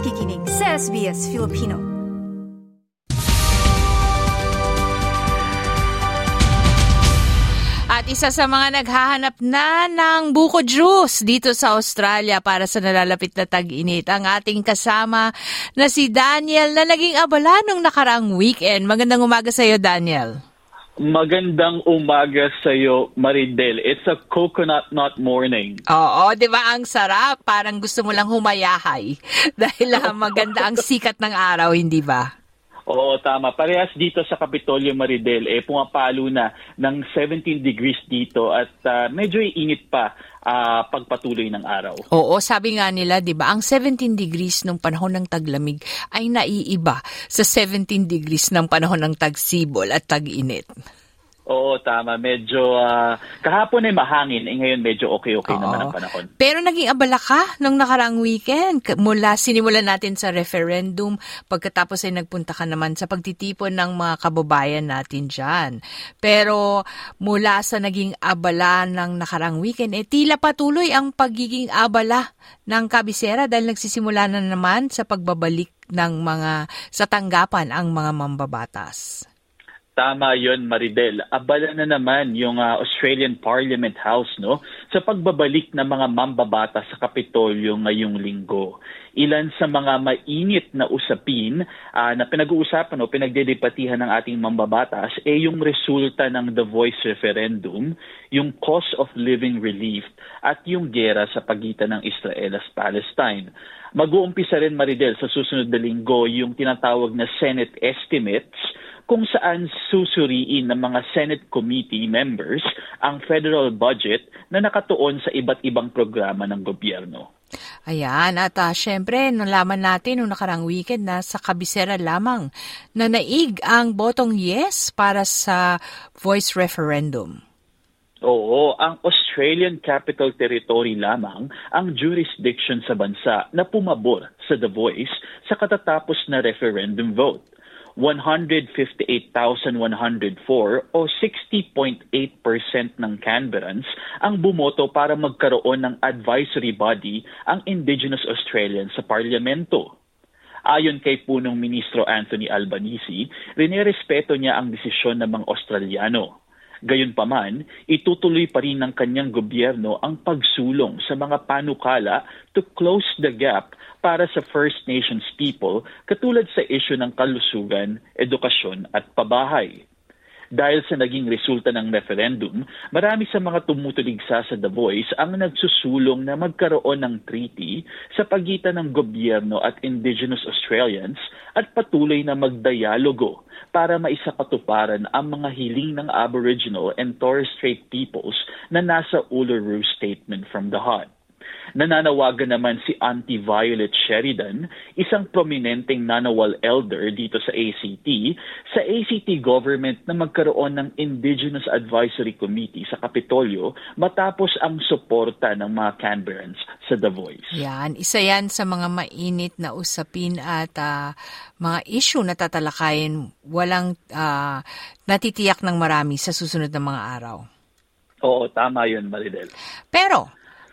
nakikinig sa SBS Filipino. At isa sa mga naghahanap na ng buko juice dito sa Australia para sa nalalapit na tag-init, ang ating kasama na si Daniel na naging abala nung nakaraang weekend. Magandang umaga sa iyo, Daniel. Magandang umaga sa iyo, Maridel. It's a coconut nut morning. Oo, 'di ba ang sarap? Parang gusto mo lang humayahay dahil uh, maganda ang sikat ng araw, hindi ba? Oo, tama. Parehas dito sa Capitolio Maridel, eh, pumapalo na ng 17 degrees dito at uh, medyo iinit pa uh, pagpatuloy ng araw. Oo, sabi nga nila, di ba, ang 17 degrees nung panahon ng taglamig ay naiiba sa 17 degrees ng panahon ng tagsibol at tag-init. Oo, tama. Medyo, uh, kahapon ay mahangin, eh ngayon medyo okay-okay Oo. naman ang panahon. Pero naging abala ka nung nakaraang weekend. Mula sinimulan natin sa referendum, pagkatapos ay nagpunta ka naman sa pagtitipon ng mga kababayan natin dyan. Pero mula sa naging abala ng nakaraang weekend, eh tila patuloy ang pagiging abala ng kabisera dahil nagsisimula na naman sa pagbabalik ng mga sa tanggapan ang mga mambabatas. Tama yon Maridel. Abala na naman yung uh, Australian Parliament House no sa pagbabalik ng mga mambabata sa Kapitolyo ngayong linggo. Ilan sa mga mainit na usapin uh, na pinag-uusapan o pinagdedebatihan ng ating mambabatas ay eh, yung resulta ng The Voice referendum, yung cost of living relief at yung gera sa pagitan ng Israel at Palestine. Mag-uumpisa rin Maridel sa susunod na linggo yung tinatawag na Senate estimates kung saan susuriin ng mga Senate committee members ang federal budget na nakatuon sa iba't ibang programa ng gobyerno. Ayan, at uh, syempre, nalaman natin noong nakarang weekend na sa kabisera lamang na naig ang botong yes para sa voice referendum. Oo, ang Australian Capital Territory lamang ang jurisdiction sa bansa na pumabor sa The Voice sa katatapos na referendum vote. 158,104 o 60.8% ng Canberrans ang bumoto para magkaroon ng advisory body ang Indigenous Australians sa parlamento. Ayon kay punong ministro Anthony Albanese, rinerespeto niya ang desisyon ng mga Australiano. Gayunpaman, itutuloy pa rin ng kanyang gobyerno ang pagsulong sa mga panukala to close the gap para sa First Nations people katulad sa isyu ng kalusugan, edukasyon at pabahay. Dahil sa naging resulta ng referendum, marami sa mga tumutuligsa sa The Voice ang nagsusulong na magkaroon ng treaty sa pagitan ng gobyerno at Indigenous Australians at patuloy na magdialogo para maisakatuparan ang mga hiling ng Aboriginal and Torres Strait peoples na nasa Uluru Statement from the Heart. Nananawagan naman si Auntie Violet Sheridan, isang prominenteng nanawal elder dito sa ACT, sa ACT government na magkaroon ng Indigenous Advisory Committee sa Kapitolyo matapos ang suporta ng mga Canberrans sa The Voice. Yan, isa yan sa mga mainit na usapin at uh, mga issue na tatalakayin walang uh, natitiyak ng marami sa susunod na mga araw. Oo, tama yun, Maridel. Pero,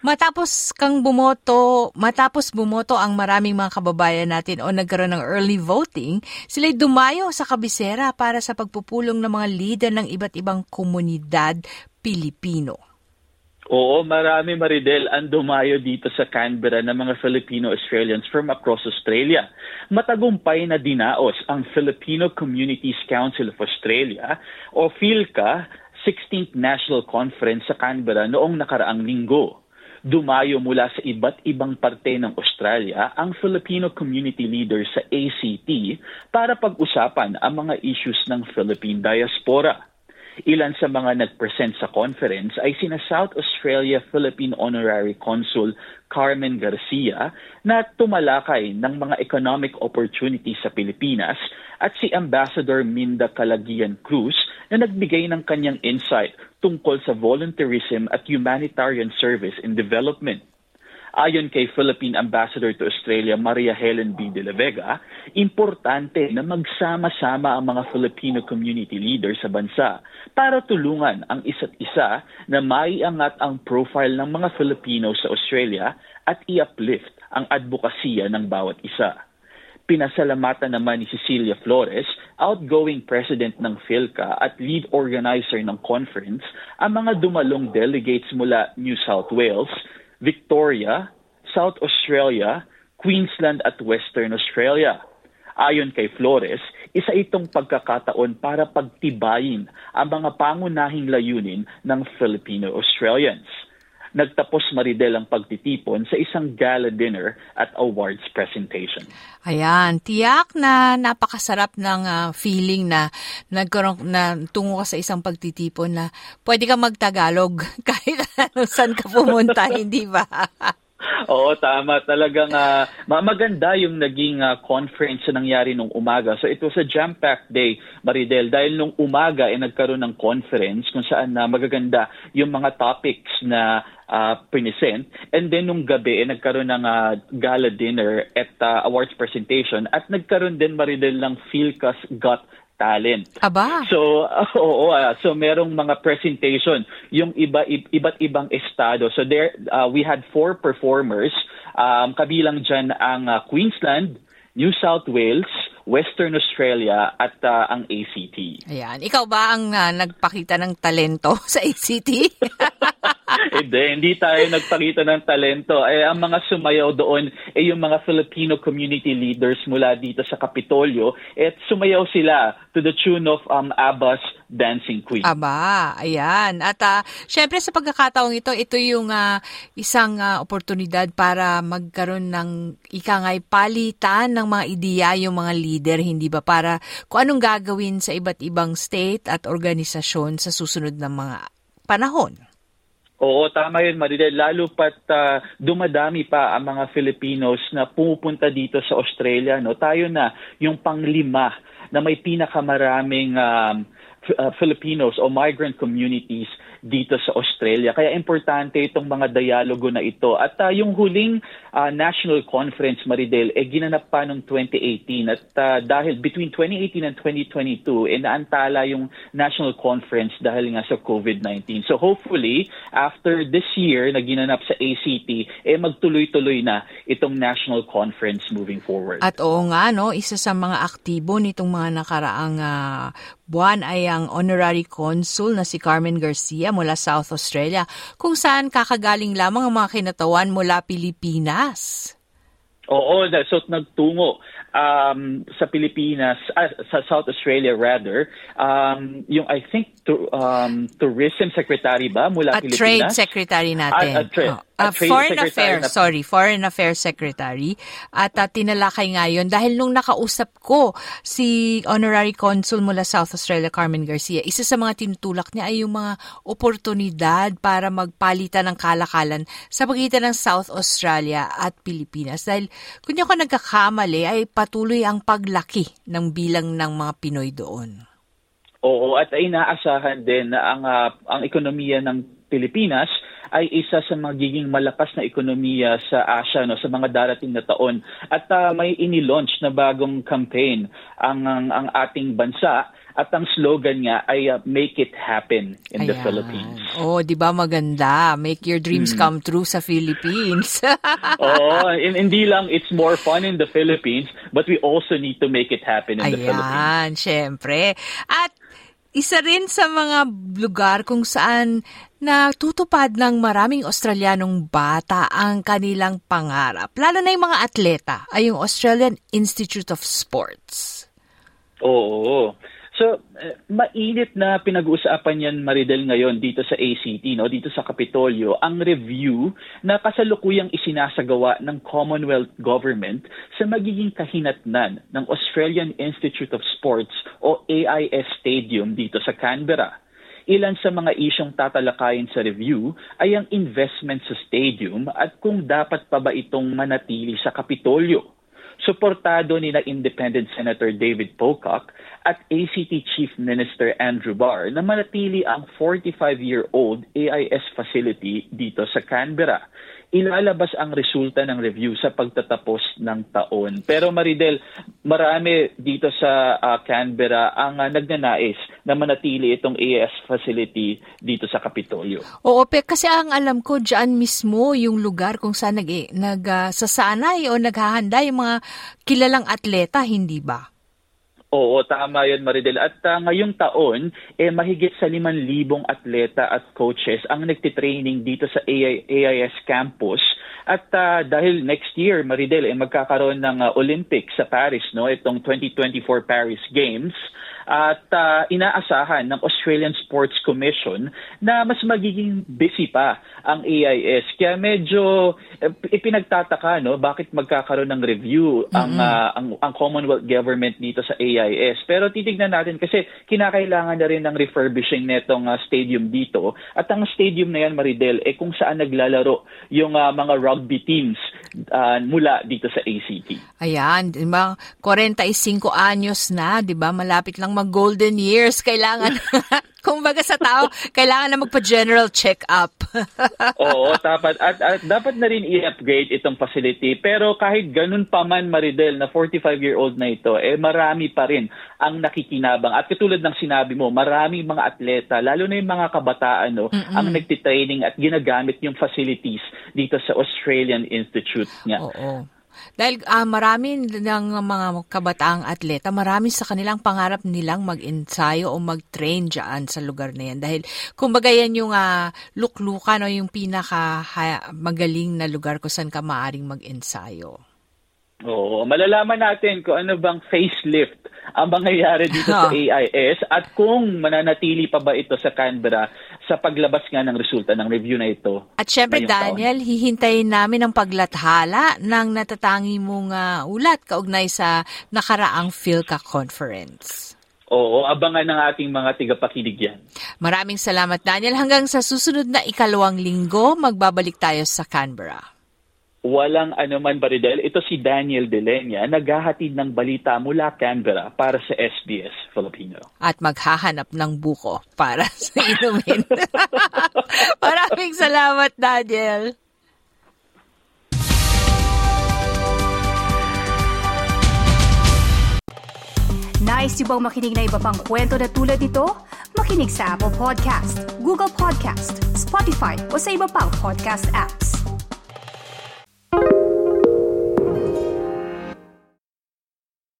Matapos kang bumoto, matapos bumoto ang maraming mga kababayan natin o nagkaroon ng early voting, sila'y dumayo sa kabisera para sa pagpupulong ng mga leader ng iba't ibang komunidad Pilipino. Oo, marami Maridel ang dumayo dito sa Canberra ng mga Filipino-Australians from across Australia. Matagumpay na dinaos ang Filipino Communities Council of Australia o PhilCA 16th National Conference sa Canberra noong nakaraang linggo dumayo mula sa iba't ibang parte ng Australia ang Filipino community leaders sa ACT para pag-usapan ang mga issues ng Philippine diaspora. Ilan sa mga nag-present sa conference ay sina South Australia Philippine Honorary Consul Carmen Garcia na tumalakay ng mga economic opportunities sa Pilipinas at si Ambassador Minda Calagian Cruz na nagbigay ng kanyang insight tungkol sa volunteerism at humanitarian service in development. Ayon kay Philippine Ambassador to Australia Maria Helen B. de la Vega, importante na magsama-sama ang mga Filipino community leaders sa bansa para tulungan ang isa't isa na maiangat ang profile ng mga Filipino sa Australia at i-uplift ang advokasya ng bawat isa. Pinasalamatan naman ni Cecilia Flores, outgoing president ng PhilCA at lead organizer ng conference, ang mga dumalong delegates mula New South Wales, Victoria, South Australia, Queensland at Western Australia. Ayon kay Flores, isa itong pagkakataon para pagtibayin ang mga pangunahing layunin ng Filipino-Australians. Nagtapos Maridel ang pagtitipon sa isang gala dinner at awards presentation. Ayan, tiyak na napakasarap ng uh, feeling na nagkaroon na tungo ka sa isang pagtitipon na pwede ka magtagalog kahit ano saan ka pumunta, hindi ba? Oo, tama. Talagang uh, maganda yung naging uh, conference na nangyari nung umaga. So it was a jam-packed day, Maridel. Dahil nung umaga ay eh, nagkaroon ng conference kung saan uh, magaganda yung mga topics na uh, pinisent. And then nung gabi, eh, nagkaroon ng uh, gala dinner at uh, awards presentation. At nagkaroon din, Maridel, ng Philcas Got talent. Aba. So, uh, oo, uh, so merong mga presentation yung iba iba't ibang estado. So there uh, we had four performers um kabilang diyan ang uh, Queensland, New South Wales, Western Australia at uh, ang ACT. Ayan. Ikaw ba ang uh, nagpakita ng talento sa ACT? hindi, hindi tayo nagpakita ng talento. Eh, ang mga sumayaw doon ay eh, yung mga Filipino community leaders mula dito sa Kapitolyo. At eh, sumayaw sila to the tune of um, ABBA's Dancing Queen. Aba, ayan. At uh, syempre sa pagkakataong ito, ito yung uh, isang uh, oportunidad para magkaroon ng ikangay palitan ng mga ideya yung mga leader, hindi ba? Para kung anong gagawin sa iba't ibang state at organisasyon sa susunod na mga panahon. Oo, tama yun, Maridel. Lalo pat uh, dumadami pa ang mga Filipinos na pumupunta dito sa Australia. No? Tayo na yung panglima na may pinakamaraming um, uh, Filipinos o migrant communities dito sa Australia. Kaya importante itong mga dialogo na ito. At uh, yung huling uh, national conference, Maridel, eh ginanap pa noong 2018. At uh, dahil between 2018 and 2022, eh naantala yung national conference dahil nga sa COVID-19. So hopefully, after this year na ginanap sa ACT, eh magtuloy-tuloy na itong national conference moving forward. At oo nga, no, isa sa mga aktibo nitong mga nakaraang uh, buwan ay ang honorary consul na si Carmen Garcia mula South Australia kung saan kakagaling lamang ang mga kinatawan mula Pilipinas. Oo, so nagtungo um, sa Pilipinas, uh, sa South Australia rather, um, yung I think to, um, tourism secretary ba mula At Pilipinas? trade secretary natin. At, at tra- oh. Uh, Foreign Affairs, na... sorry, Foreign Affairs Secretary. At uh, tinalakay ngayon dahil nung nakausap ko si Honorary Consul mula South Australia, Carmen Garcia, isa sa mga tinutulak niya ay yung mga oportunidad para magpalitan ng kalakalan sa pagitan ng South Australia at Pilipinas. Dahil kung ako nagkakamali, ay patuloy ang paglaki ng bilang ng mga Pinoy doon. Oo, at ay naasahan din na ang, uh, ang ekonomiya ng Pilipinas ay isa sa magiging malakas na ekonomiya sa Asia no sa mga darating na taon at uh, may ini-launch na bagong campaign ang, ang ang ating bansa at ang slogan niya ay uh, make it happen in Ayan. the Philippines. Oh, 'di ba maganda? Make your dreams hmm. come true sa Philippines. oh, hindi lang it's more fun in the Philippines, but we also need to make it happen in Ayan, the Philippines. Ayan, syempre. At isa rin sa mga lugar kung saan natutupad ng maraming Australianong bata ang kanilang pangarap. Lalo na yung mga atleta ay yung Australian Institute of Sports. Oo. So, uh, mainit na pinag-uusapan yan Maridel ngayon dito sa ACT, no, dito sa Kapitolyo, ang review na kasalukuyang isinasagawa ng Commonwealth Government sa magiging kahinatnan ng Australian Institute of Sports o AIS Stadium dito sa Canberra. Ilan sa mga isyong tatalakayin sa review ay ang investment sa stadium at kung dapat pa ba itong manatili sa Kapitolyo. Suportado ni na Independent Senator David Pocock at ACT Chief Minister Andrew Barr na manatili ang 45-year-old AIS facility dito sa Canberra. ilalabas ang resulta ng review sa pagtatapos ng taon. Pero Maridel, marami dito sa uh, Canberra ang uh, nagnanais na manatili itong AAS facility dito sa Kapitolyo. Oo, pe, kasi ang alam ko diyan mismo yung lugar kung saan nag, nag uh, sasanay o naghahanda yung mga kilalang atleta, hindi ba? Oo, tama yun Maridel. At uh, ngayong taon, eh, mahigit sa 5,000 atleta at coaches ang nagtitraining dito sa AI, AIS campus. At uh, dahil next year, Maridel, eh, magkakaroon ng uh, Olympics sa Paris, no? itong 2024 Paris Games at uh, inaasahan ng Australian Sports Commission na mas magiging busy pa ang AIS. Kaya medyo eh, ipinagtataka no bakit magkakaroon ng review mm-hmm. ang, uh, ang ang Commonwealth government dito sa AIS. Pero titignan natin kasi kinakailangan na rin ng refurbishing netong uh, stadium dito at ang stadium na yan Maridel eh kung saan naglalaro yung uh, mga rugby teams uh, mula dito sa ACT. Ayan, di ba? 45 anyos na, di ba? Malapit lang mag-golden years. Kailangan, kumbaga sa tao, kailangan na magpa-general check-up. Oo, dapat. At, at dapat na rin i-upgrade itong facility. Pero kahit ganun pa man, Maridel, na 45-year-old na ito, eh marami pa rin ang nakikinabang. At katulad ng sinabi mo, maraming mga atleta, lalo na yung mga kabataan, no, Mm-mm. ang nagtitraining at ginagamit yung facilities dito sa Australian Institute niya. Oo. Dahil uh, marami ng mga kabataang atleta, marami sa kanilang pangarap nilang mag-ensayo o mag-train dyan sa lugar na yan. Dahil kumbaga yan yung uh, luklukan o yung pinaka magaling na lugar kung saan ka maaring mag-ensayo. Oo, malalaman natin kung ano bang facelift ang mangyayari dito sa AIS at kung mananatili pa ba ito sa Canberra sa paglabas nga ng resulta ng review na ito. At syempre Daniel, taon. hihintayin namin ang paglathala ng natatangi mong uh, ulat kaugnay sa nakaraang PhilCA conference. Oo, abangan ng ating mga tigapakinig yan. Maraming salamat Daniel. Hanggang sa susunod na ikalawang linggo, magbabalik tayo sa Canberra. Walang anuman baridel. Ito si Daniel Delenya, naghahatid ng balita mula Canberra para sa SBS Filipino. At maghahanap ng buko para sa inumin. Maraming salamat, Daniel. Nice yung bang makinig na iba pang kwento na tulad ito? Makinig sa Apple Podcast, Google Podcast, Spotify o sa iba pang podcast apps.